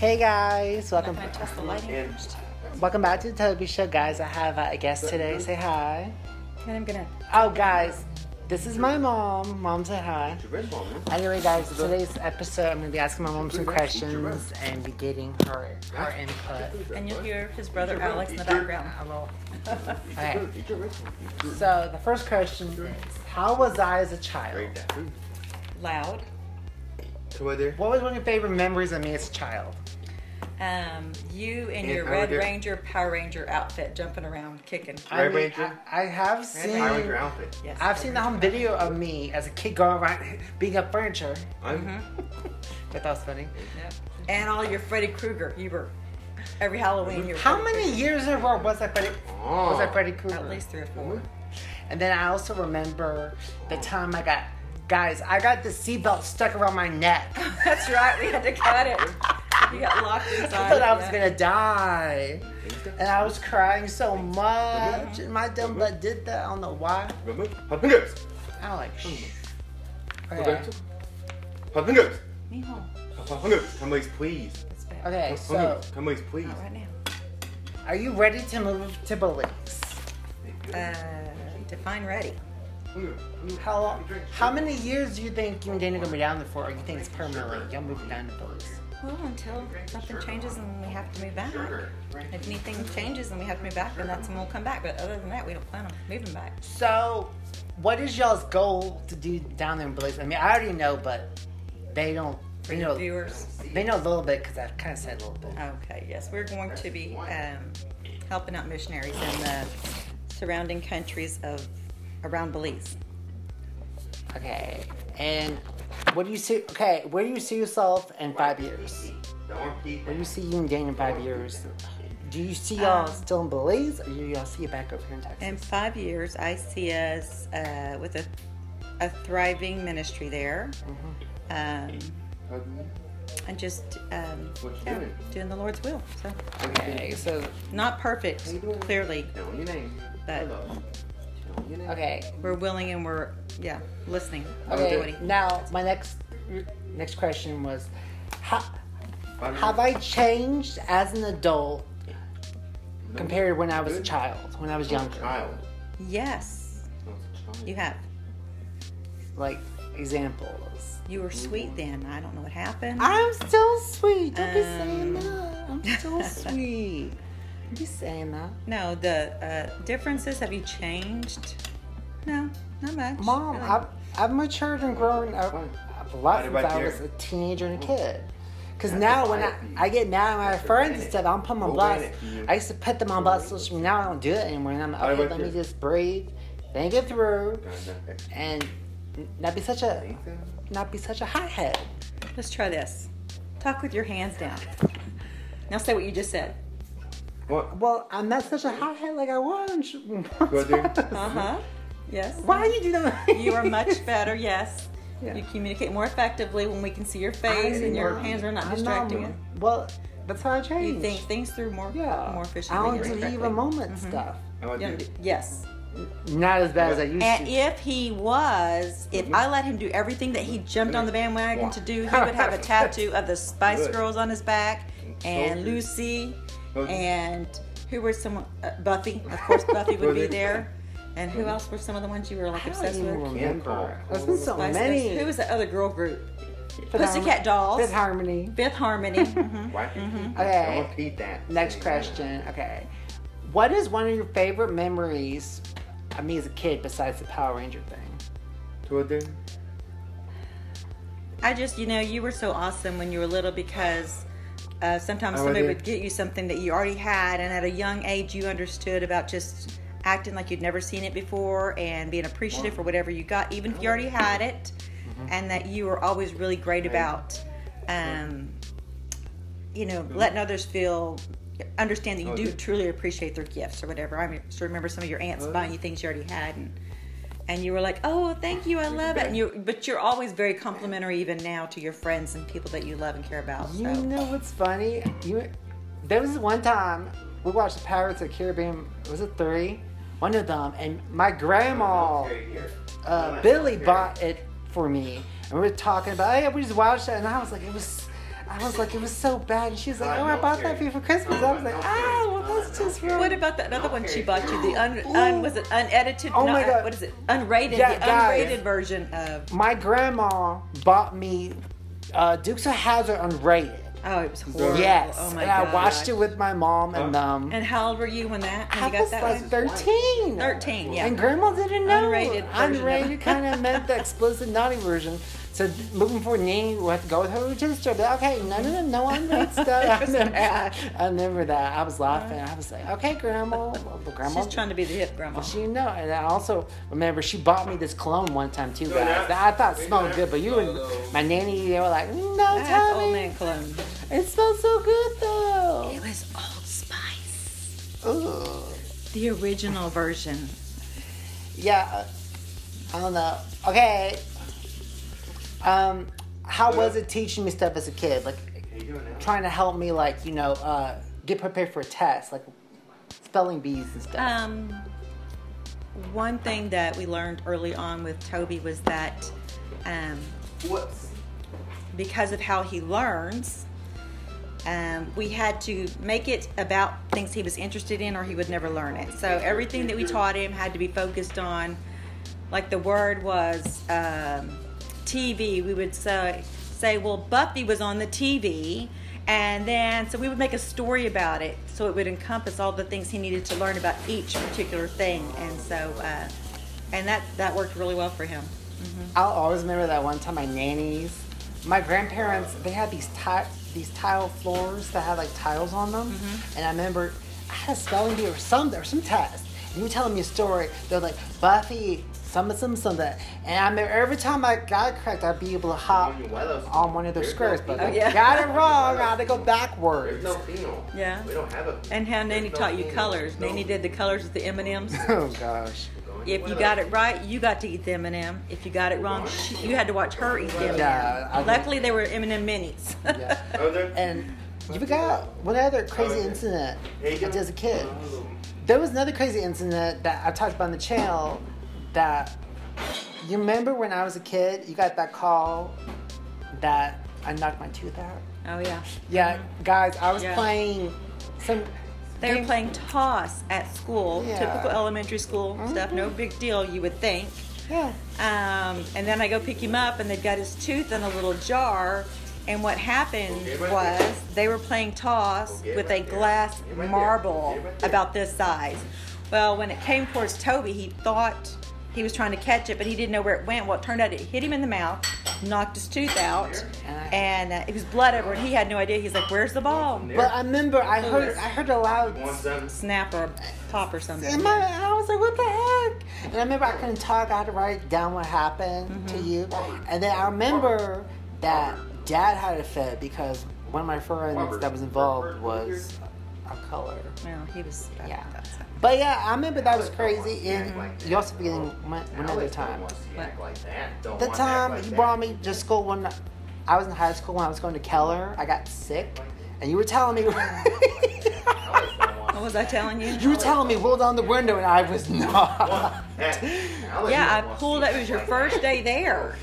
Hey guys, welcome. I'm test the lighting Welcome back to the Toby Show, guys. I have uh, a guest today. Say hi. And I'm gonna. Oh, guys, this is my mom. Mom, say hi. It's your red phone, man. Anyway, guys, today's episode, I'm gonna be asking my mom some questions and be getting her her input. And you'll hear his brother Alex in the background. Hello. It's Okay. your- it's your red phone. It's your- So the first question is, how was I as a child? Loud. So right there. What was one of your favorite memories of me as a child? Um, you in And your Red Ranger. Ranger, Power Ranger outfit, jumping around, kicking. I Red mean, Ranger? I, I have seen. Power Ranger outfit. Yes. I've seen the home video of me as a kid going around being up furniture. I'm. Mm-hmm. But that was funny. Yep. And all your Freddy Krueger. You were every Halloween. You were How Freddy many years in a row was I Freddy? Oh. Was I Freddy Krueger. Krueger? At least three or four. And then I also remember the time I got, guys, I got the seatbelt stuck around my neck. That's right. We had to cut it. You got locked inside. I thought I was yeah. gonna die, and I was crying so much. And my dumb butt did that. I don't know why. Remember? Hungers. I like. Shh. Okay. Roberto. Hungers. Mijo, Hungers. Come please, please. Okay. So, Hungers. Come please, please. Not right now. are you ready to move to Belize? Uh, define ready. How long? How many years do you think you and Dana gonna be down there for? Or you think it's permanently? Y'all moving down to Belize? Well, until something changes and we have to move back. If anything changes and we have to move back, then that's when we'll come back. But other than that, we don't plan on moving back. So, what is y'all's goal to do down there in Belize? I mean, I already know, but they don't. For They know. viewers. They know a little bit because I kind of said a little bit. Okay, yes, we're going to be um, helping out missionaries in the surrounding countries of around Belize. Okay. And what do you see? Okay, where do you see yourself in five years? Where do you see you and Dan in five years? Do you see y'all Um, still in Belize, or do y'all see you back over here in Texas? In five years, I see us uh, with a, a thriving ministry there. Um, and just um, yeah, doing? doing the Lord's will. So okay, so not perfect, clearly, Tell your name. but Hello. Tell your name. okay, we're willing and we're yeah listening. to okay. Now my next next question was, how, have. I changed as an adult No. compared to when I was a child, when I was younger? Child. Yes, a child. you have. Like examples. You were sweet then. I don't know what happened. I'm still sweet. Don't be saying Um. that. I'm still sweet. Don't be saying that. No, the uh, differences. Have you changed? No, not much. Mom, really. I've, I've matured and grown up a lot Right since I was a teenager and a kid. Because That's now when I. I get mad at my That's friends granite. and stuff, I'm putting my blast. I used to put them on blast social media. Now I don't do it anymore. And I'm like, okay, about let me just breathe, think it through, and not be such a Nathan? not be such a hothead. Let's try this. Talk with your hands down. Now say what you just said. What? Well, I'm not such a hothead like I was. Uh huh. Yes. Why do you do that? You are much better. Yes. Yeah. You communicate more effectively when we can see your face and your I'm- hands are not I'm distracting you. Well, that's how I change. You think things through more Yeah. more efficiently. I don't and leave a moment Mhm. stuff. How I don't do? do- Yes. Not as bad as I used And to. And if he was, if I let him do everything that he jumped on the bandwagon to do, he would have a tattoo of the Spice Good. Girls on his back, and good. Lucy, Okay. and who were some uh, Buffy? Of course, Buffy would be there. And who else were some of the ones you were like I don't obsessed even with? remember. Camp There's been so Spice many. Girls. Who was the other girl group? Fifth Pussycat Harmony- Dolls. Fifth Harmony. Fifth Harmony. Mhm. Why? Okay. Don't repeat that. Next question. Okay. What is one of your favorite memories of me as a kid besides the Power Ranger thing? Brother? I just, you know, you were so awesome when you were little because uh, sometimes Oh, I somebody did. would get you something that you already had, and at a young age, you understood about just acting like you'd never seen it before and being appreciative for whatever you got, even if you already had it, Mm-hmm. and that you were always really great about, um, you know, letting others feel. Understand that you Oh, do truly appreciate their gifts or whatever. I still remember some of your aunts buying you things you already had, and and you were like, "Oh, thank you, I love it." And you, but you're always very complimentary, even now, to your friends and people that you love and care about. You So. know what's funny? You there was one time we watched the Pirates of the Caribbean. Was it three? One of them, and my grandma uh, Billy bought it for me, and we were talking about, hey, we just watched it, and I was like, it was. I was like, it was so bad. And she was like, oh, I bought that for you for Christmas. I was like, ah, well, that's just wrong. What about that other one she bought you? The un, un was it unedited? Oh my God. What is it? Unrated. Yeah, the guys. unrated version of. My grandma bought me uh, Dukes of Hazzard unrated. Oh, it was horrible. Yes, Oh my and god. I watched it with my mom and um. And how old were you when that? When I you got was that like one? thirteen. Thirteen. Yeah. And grandma didn't know. Unrated version of Unrated kind of meant the explicit naughty version. So moving forward, Nanny would have to go with her to the store. But okay, no, no, no, no unrated stuff. I was remember, bad. I remember that. I was laughing. I was like, okay, grandma. Well, grandma. She's trying to be the hip grandma. Well, she know, and I also remember she bought me this cologne one time too, guys. Oh, that- That I thought it smelled good, but you and oh, my nanny, they were like, "No, That's Tommy, old man cologne. it smells so good though." It was Old Spice. Ugh. The original version. Yeah, I don't know. Okay, um, how was it teaching me stuff as a kid? Like How you doing now? trying to help me, like you know, uh, get prepared for a test, like spelling bees and stuff. Um, one thing that we learned early on with Toby was that um, Whoops. because of how he learns, um, we had to make it about things he was interested in or he would never learn it. So everything that we taught him had to be focused on, like the word was um, TV. We would say, say, well, Buffy was on the TV. And then, so we would make a story about it so it would encompass all the things he needed to learn about each particular thing. And so, uh, and that, that worked really well for him. I'll always remember that one time my nannies, my grandparents, they had these ti- these tile floors that had like tiles on them, and I remember I had a spelling bee or some or some test, and you were telling me a story. They're like Buffy, some of some of that, and I remember every time I got it correct, I'd be able to hop on one of their squares, but I Oh, yeah. got it wrong. I had to go There's backwards. no phenol. Yeah. We don't have a. And how Nanny no taught you phenol. colors. No- Nanny did the colors with the M&Ms. Oh gosh. If you got it right, you got to eat the M&M. If you got it wrong, she, you had to watch her eat the M&M. Yeah, Luckily, they were M&M minis. Yeah. Oh. And you forgot what other crazy incident I did as a kid. There was another crazy incident that I talked about on the channel that you remember when I was a kid, you got that call that I knocked my tooth out? oh yeah. Yeah, guys, I was Yeah. playing some They were playing toss at school, Yeah. typical elementary school stuff. No big deal, you would think. Yeah. Um, and then I go pick him up, and they've got his tooth in a little jar. And what happened Okay, right was there. they were playing toss Okay, with a right there. glass right there. marble Okay, right about this size. Well, when it came towards Toby, he thought he was trying to catch it, but he didn't know where it went. Well, it turned out it hit him in the mouth, knocked his tooth out, and uh, it was blood everywhere. And he had no idea. He's like, "Where's the ball?" But I remember I heard I heard a loud You? Snap or pop or something. And my I was like, what the heck? And I remember I couldn't talk, I had to write down what happened to you. And then I remember that dad had a fit because one of my friends that was involved was a color. No, he was. Yeah. that's- But yeah, I remember that was crazy. And you also forgetting one, one other time. The time you brought me to school when I was in high school when I was going to Keller, I got sick, and you were telling me. What was I telling you? You were telling me roll down the window, and I was not. Yeah, I pulled up. It was your first day there.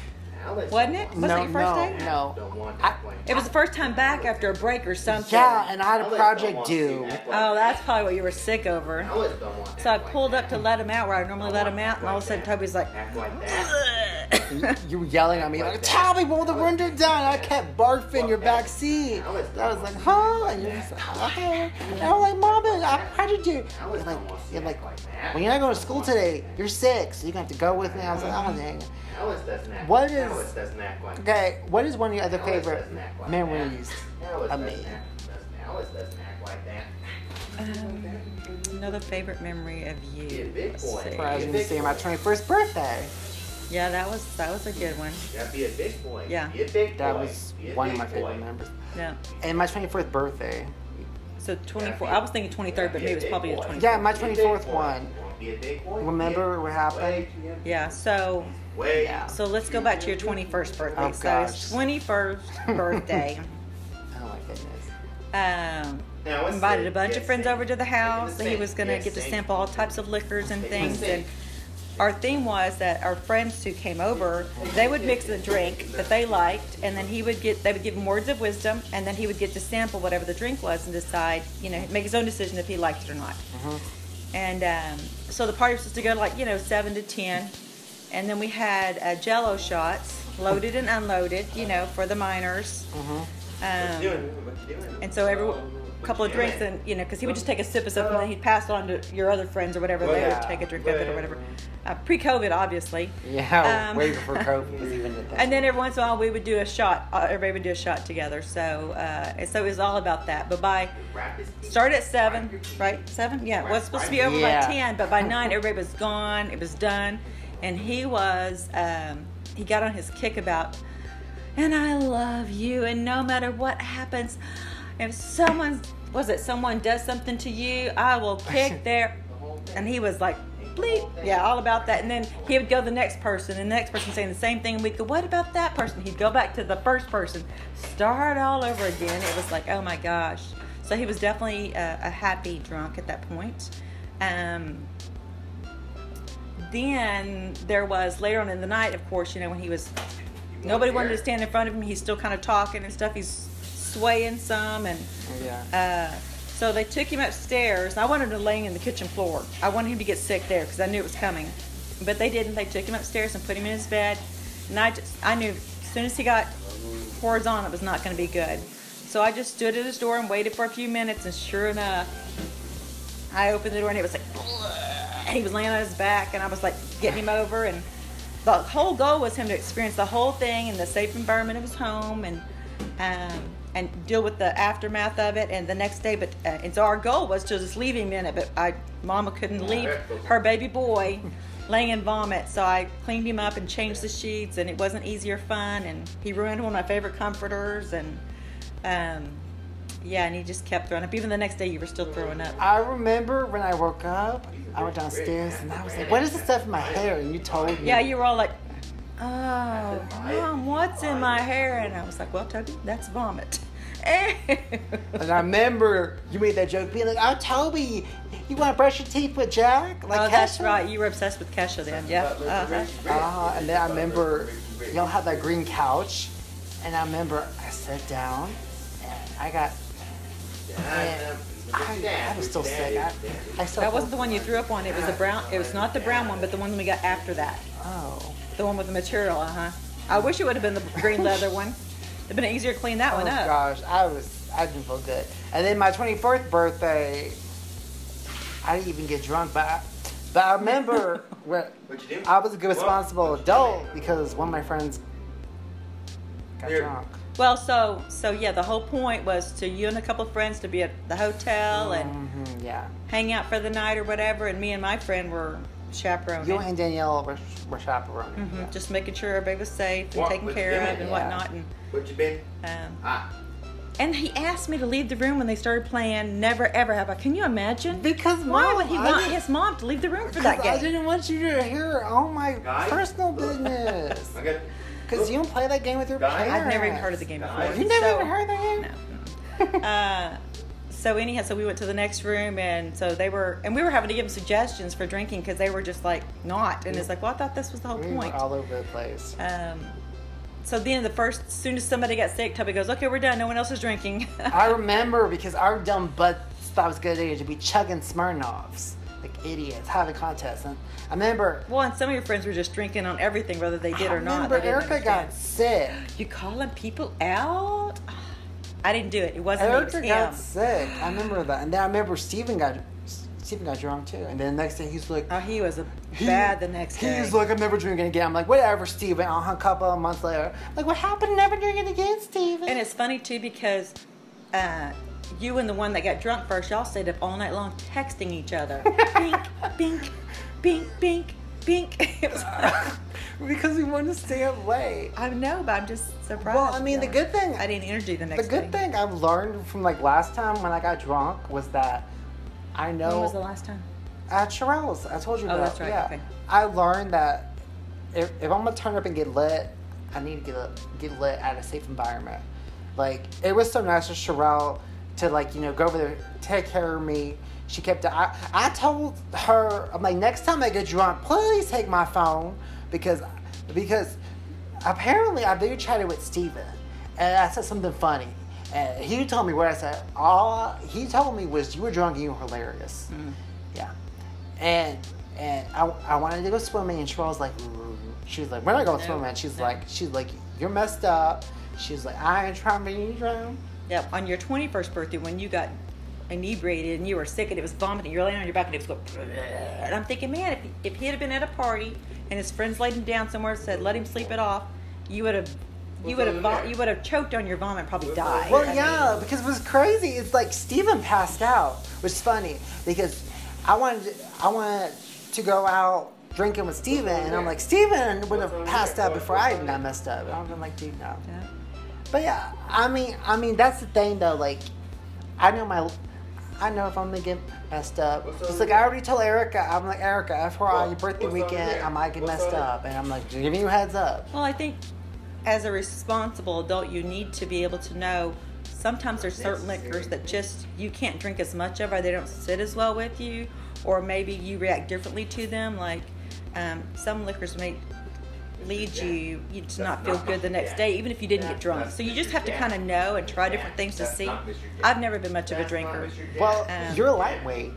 Wasn't it? Was no, it your first no, day? no. I- It was the first time back after a break or something. Yeah, and I had a project due. Oh, that's probably what you were sick over. So I pulled up to let him out where I normally let him out, and all of a sudden Toby's like, Act like that. You were yelling at me like, "Tell me, roll the window down." I kept barfing your back seat. I was like, "Huh?" And you're just like, "Okay." And I was like, "Mom, I project due." You're like, you're like, "Well, you're not going to school today. You're sick, so you're gonna have to go with me." I was like, "Oh dang." Alice doesn't act. What Alice is- doesn't act like Okay, what is one of your other favorite doesn't act like memories of me? act- doesn't- Alice doesn't act like that. um, another favorite memory of you. big Let's see. Surprised you didn't my 21st birthday. Yeah, that was that was a good one. You gotta be a big boy. Yeah. Be a big boy. That was Be a one of big my favorite boy. memories. Yeah. And my 24th birthday. So 24. I was thinking 23rd, but maybe it was probably the 24th. Yeah, my Be a big 24th boy. one. Wanna Be a big boy? Remember what happened? Yeah. So Way. Yeah. so let's go back to your 21st birthday. Oh, so his gosh. 21st birthday. Oh my goodness. Um, Now, what's invited the- a bunch yes, of friends same. over to the house. the He was gonna Yes, get to same. sample all types of liquors and Make it the things, same. and our theme was that our friends who came over, they would mix a drink that they liked, and then he would get, they would give him words of wisdom, and then he would get to sample whatever the drink was and decide, you know, make his own decision if he liked it or not. And um, so the party was supposed to go like, you know, seven to ten, and then we had uh, Jello shots, loaded and unloaded, you know, for the minors. What Um, you doing? What you doing? and so every couple of drinks, and you know, because he would just take a sip of something, and then he'd pass it on to your other friends or whatever. They Yeah. would take a drink of it or whatever. Uh, pre-COVID, obviously. Yeah, Um, way before COVID was even a thing. And then every once in a while, we would do a shot. Uh, everybody would do a shot together. So, uh, so it was all about that. But by Wrap his teeth. started at seven, right? Seven, yeah. It was supposed to be over Yeah. by ten, but by nine, everybody was gone. It was done, and he was. Um, he got on his kick about, and I love you, and no matter what happens, if someone was it someone does something to you, I will kick their. And he was like, bleep, yeah, all about that. And then he would go to the next person, and the next person saying the same thing, and we'd go, what about that person? He'd go back to the first person, start all over again. It was like, oh my gosh. So he was definitely a, a happy drunk at that point. Um, then there was later on in the night, of course, you know, when he was nobody wanted to stand in front of him. He's still kind of talking and stuff. He's swaying some, and yeah. uh, so they took him upstairs. I wanted him laying in the kitchen floor. I wanted him to get sick there because I knew it was coming, but they didn't. They took him upstairs and put him in his bed, and I just I knew as soon as he got horizontal, it was not going to be good. So I just stood at his door and waited for a few minutes, and sure enough, I opened the door and it was like, and he was laying on his back, and I was like getting him over, and the whole goal was him to experience the whole thing in the safe environment of his home, and um, and deal with the aftermath of it, and the next day. But uh, and so our goal was to just leave him in it, but I, Mama couldn't leave her baby boy laying in vomit, so I cleaned him up and changed the sheets, and it wasn't easy or fun, and he ruined one of my favorite comforters, and um, yeah, and he just kept throwing up. Even the next day, you were still throwing up. I remember when I woke up, I went downstairs and I was like, "What is the stuff in my hair?" And you told me. Yeah, you were all like, "Oh, mom, what's in my hair?" And I was like, "Well, Toby, that's vomit." And I remember you made that joke, being like, "Oh, Toby, you want to brush your teeth with Jack?" Like oh, that's Kesha? right. You were obsessed with Kesha then, yeah. Uh-huh. Uh, and then I remember y'all had that green couch, and I remember I sat down, and I got, man, I, I was still sick. I, I still That wasn't the one you threw up on. It was a brown. It was not the brown one, but the one we got after that. Oh, The one with the material. Uh huh. I wish it would have been the green leather one. It'd been easier to clean that oh one up. Oh my gosh, I was, I didn't feel good. And then my 24th birthday, I didn't even get drunk, but I, but I remember where What you do? I was a good responsible adult because one of my friends got Here. drunk. Well, so so yeah, the whole point was to you and a couple of friends to be at the hotel and hmm yeah. hang out for the night or whatever, and me and my friend were chaperoning. You and Danielle were, were chaperoning. Mhm, yeah. Just making sure everybody was safe and What taken care dinner? of and Yeah. whatnot. And What you been? um, Ah. and he asked me to leave the room when they started playing Never Ever Have I. Can you imagine? Because Why Mom, would he I want his mom to leave the room for that Because I didn't want you to hear all my Guys? personal business. I got. Because you don't play that game with your Guys? parents. I've never even heard of the game before. You never So- even heard that game? No. uh, so anyhow, so we went to the next room, and so they were, and we were having to give them suggestions for drinking because they were just like not, and it's like, well, I thought this was the whole We were point. all over the place. Um, so then the first, as soon as somebody got sick, Toby goes, okay, we're done. No one else is drinking. I remember because our dumb butts thought it was a good idea to be chugging Smirnoffs. Like idiots, having contests. And I remember, well, and some of your friends were just drinking on everything, whether they did I or not. remember They didn't Erica got sick. You calling people out? I didn't do it. It wasn't me. It was Erica got sick. I remember that. And then I remember Steven got Steven got drunk too. And then the next day he's like, Oh, he was a He- bad the next day. He's like, I'm never drinking again. I'm like, whatever, Steven. I'll a couple of months later. Like, what happened? Never drinking again, Steven. And it's funny too because uh, you and the one that got drunk first, y'all stayed up all night long texting each other. bink, bink, bink, bink, bink. It was like, because we wanted to stay up late. I know, but I'm just surprised. Well, I mean, the good thing, I didn't energy the next. the good day. thing I've learned from like last time when I got drunk was that I know When was the last time? at Sherelle's. I told you Oh, about. that's right, Yeah, okay. I learned that if, if I'm gonna turn up and get lit, I need to get lit, get lit at a safe environment. Like it was so nice of Sherelle to like you know go over there, take care of me. She kept. I I told her I'm like next time I get drunk, please take my phone because because apparently I video chatted with Steven and I said something funny. And he told me what I said. All he told me was you were drunk and you were hilarious. Mm-hmm. Yeah. And and I, I wanted to go swimming and she was like "Ooh." she was like we're not going No, swimming. She's no. like she's like you're messed up. She's like I ain't trying to be drown. Yep. On your 21st birthday, when you got inebriated and you were sick and it was vomiting, you're laying on your back and it was going. And I'm thinking, man, if, if he had been at a party and his friends laid him down somewhere and said, let him sleep it off, you would have. You would have vom- you would have choked on your vomit, and probably died. Well, I mean, yeah, because it was crazy. It's like Steven passed out, which is funny because I wanted to, I wanted to go out drinking with Steven, and I'm like Steven would have passed out before I even got messed up. And I'm like, dude, no. yeah. But yeah, I mean, I mean that's the thing though. Like, I know my, I know if I'm gonna get messed up. Just like I already told Erica, I'm like Erica, FYI, your birthday weekend, I might get messed up, and I'm like giving you a heads up. Well, I think as a responsible adult, you need to be able to know sometimes there's certain liquors that just you can't drink as much of, or they don't sit as well with you, or maybe you react differently to them. Like um, some liquors may lead you, you to not feel good the next day, even if you didn't get drunk. So you just have to kind of know and try different things to see. I've never been much of a drinker, Well, Um, you're lightweight.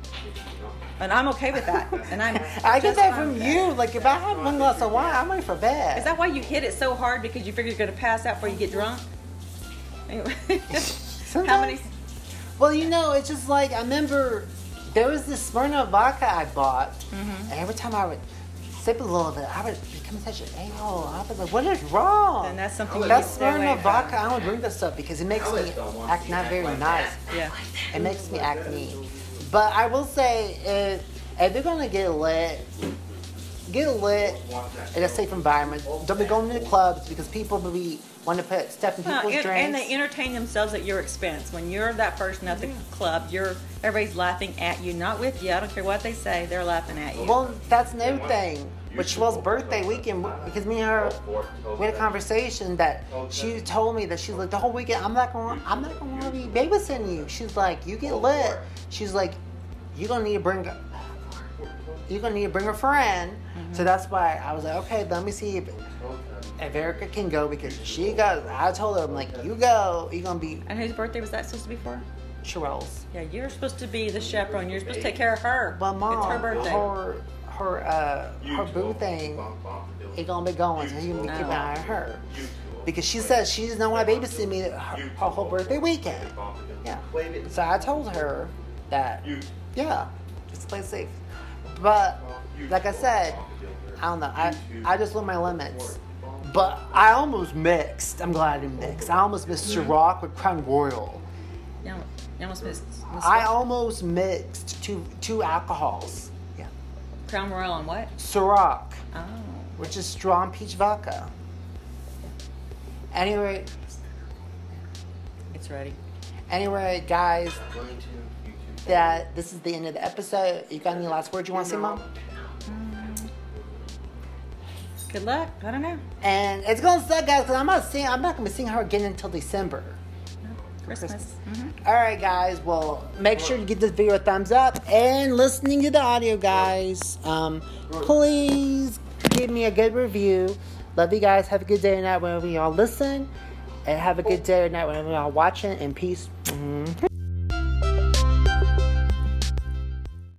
and I'm okay with that. And I'm I get that from with you. Like if I have one glass of wine, I'm ready for bed. Is that why you hit it so hard because you figure you're going to pass out before you get drunk? Anyway, how many? Well, you know, it's just like I remember there was this Smirnoff vodka I bought, Mm-hmm. and every time I would sip a little bit, I would become such an a-hole. I was like, "What is wrong?" And that's something you That's need to Smirnoff vodka. I don't drink that stuff because it makes me act not very nice. Yeah. It makes me act mean. But I will say, if, if you're gonna get lit, get lit in a safe environment. Don't be going to the clubs because people will be want to put stuff in Well, people's and, drinks. and they entertain themselves at your expense. When you're that person at the club, you're everybody's laughing at you, not with you. I don't care what they say; they're laughing at you. Well, that's another thing. Which was birthday weekend because me and her we had a conversation that she told me that she's like the whole weekend I'm not gonna I'm not gonna be babysitting you. She's like you get lit. She's like you're gonna need to bring you're gonna need to bring a friend. So that's why I was like okay let me see if if Erica can go because she got I told her I'm like you go you're gonna be and whose birthday was that supposed to be for? Sherelle's. Yeah, you're supposed to be the chaperone. You're supposed to take care of her. But mom, it's her birthday. her her uh her boo thing ain't gonna be going, so you can be keeping an eye on her. Because she says she doesn't want to babysit me her, her whole birthday weekend. Yeah. So I told her that yeah, just play safe. But like I said, I don't know. I I just know my limits. But I almost mixed. I'm glad I didn't mix. I almost mixed mm. Ciroc with Crown Royal. You almost, you almost missed. missed I almost mixed two two alcohols. Yeah. Crown Royal and what? Ciroc, Oh, which is strong peach vodka. Anyway, it's ready. anyway, guys, that this is the end of the episode. You got any last words you want to say, Mom? Good luck. I don't know. And it's gonna suck, guys, because I'm not seeing. I'm not gonna be seeing her again until December. Christmas. hmm All right, guys. Well, make sure to give this video a thumbs up and listening to the audio, guys. Um, please give me a good review. Love you guys. Have a good day or night whenever y'all listen, and have a good day or night whenever y'all watching. And peace. Mhm.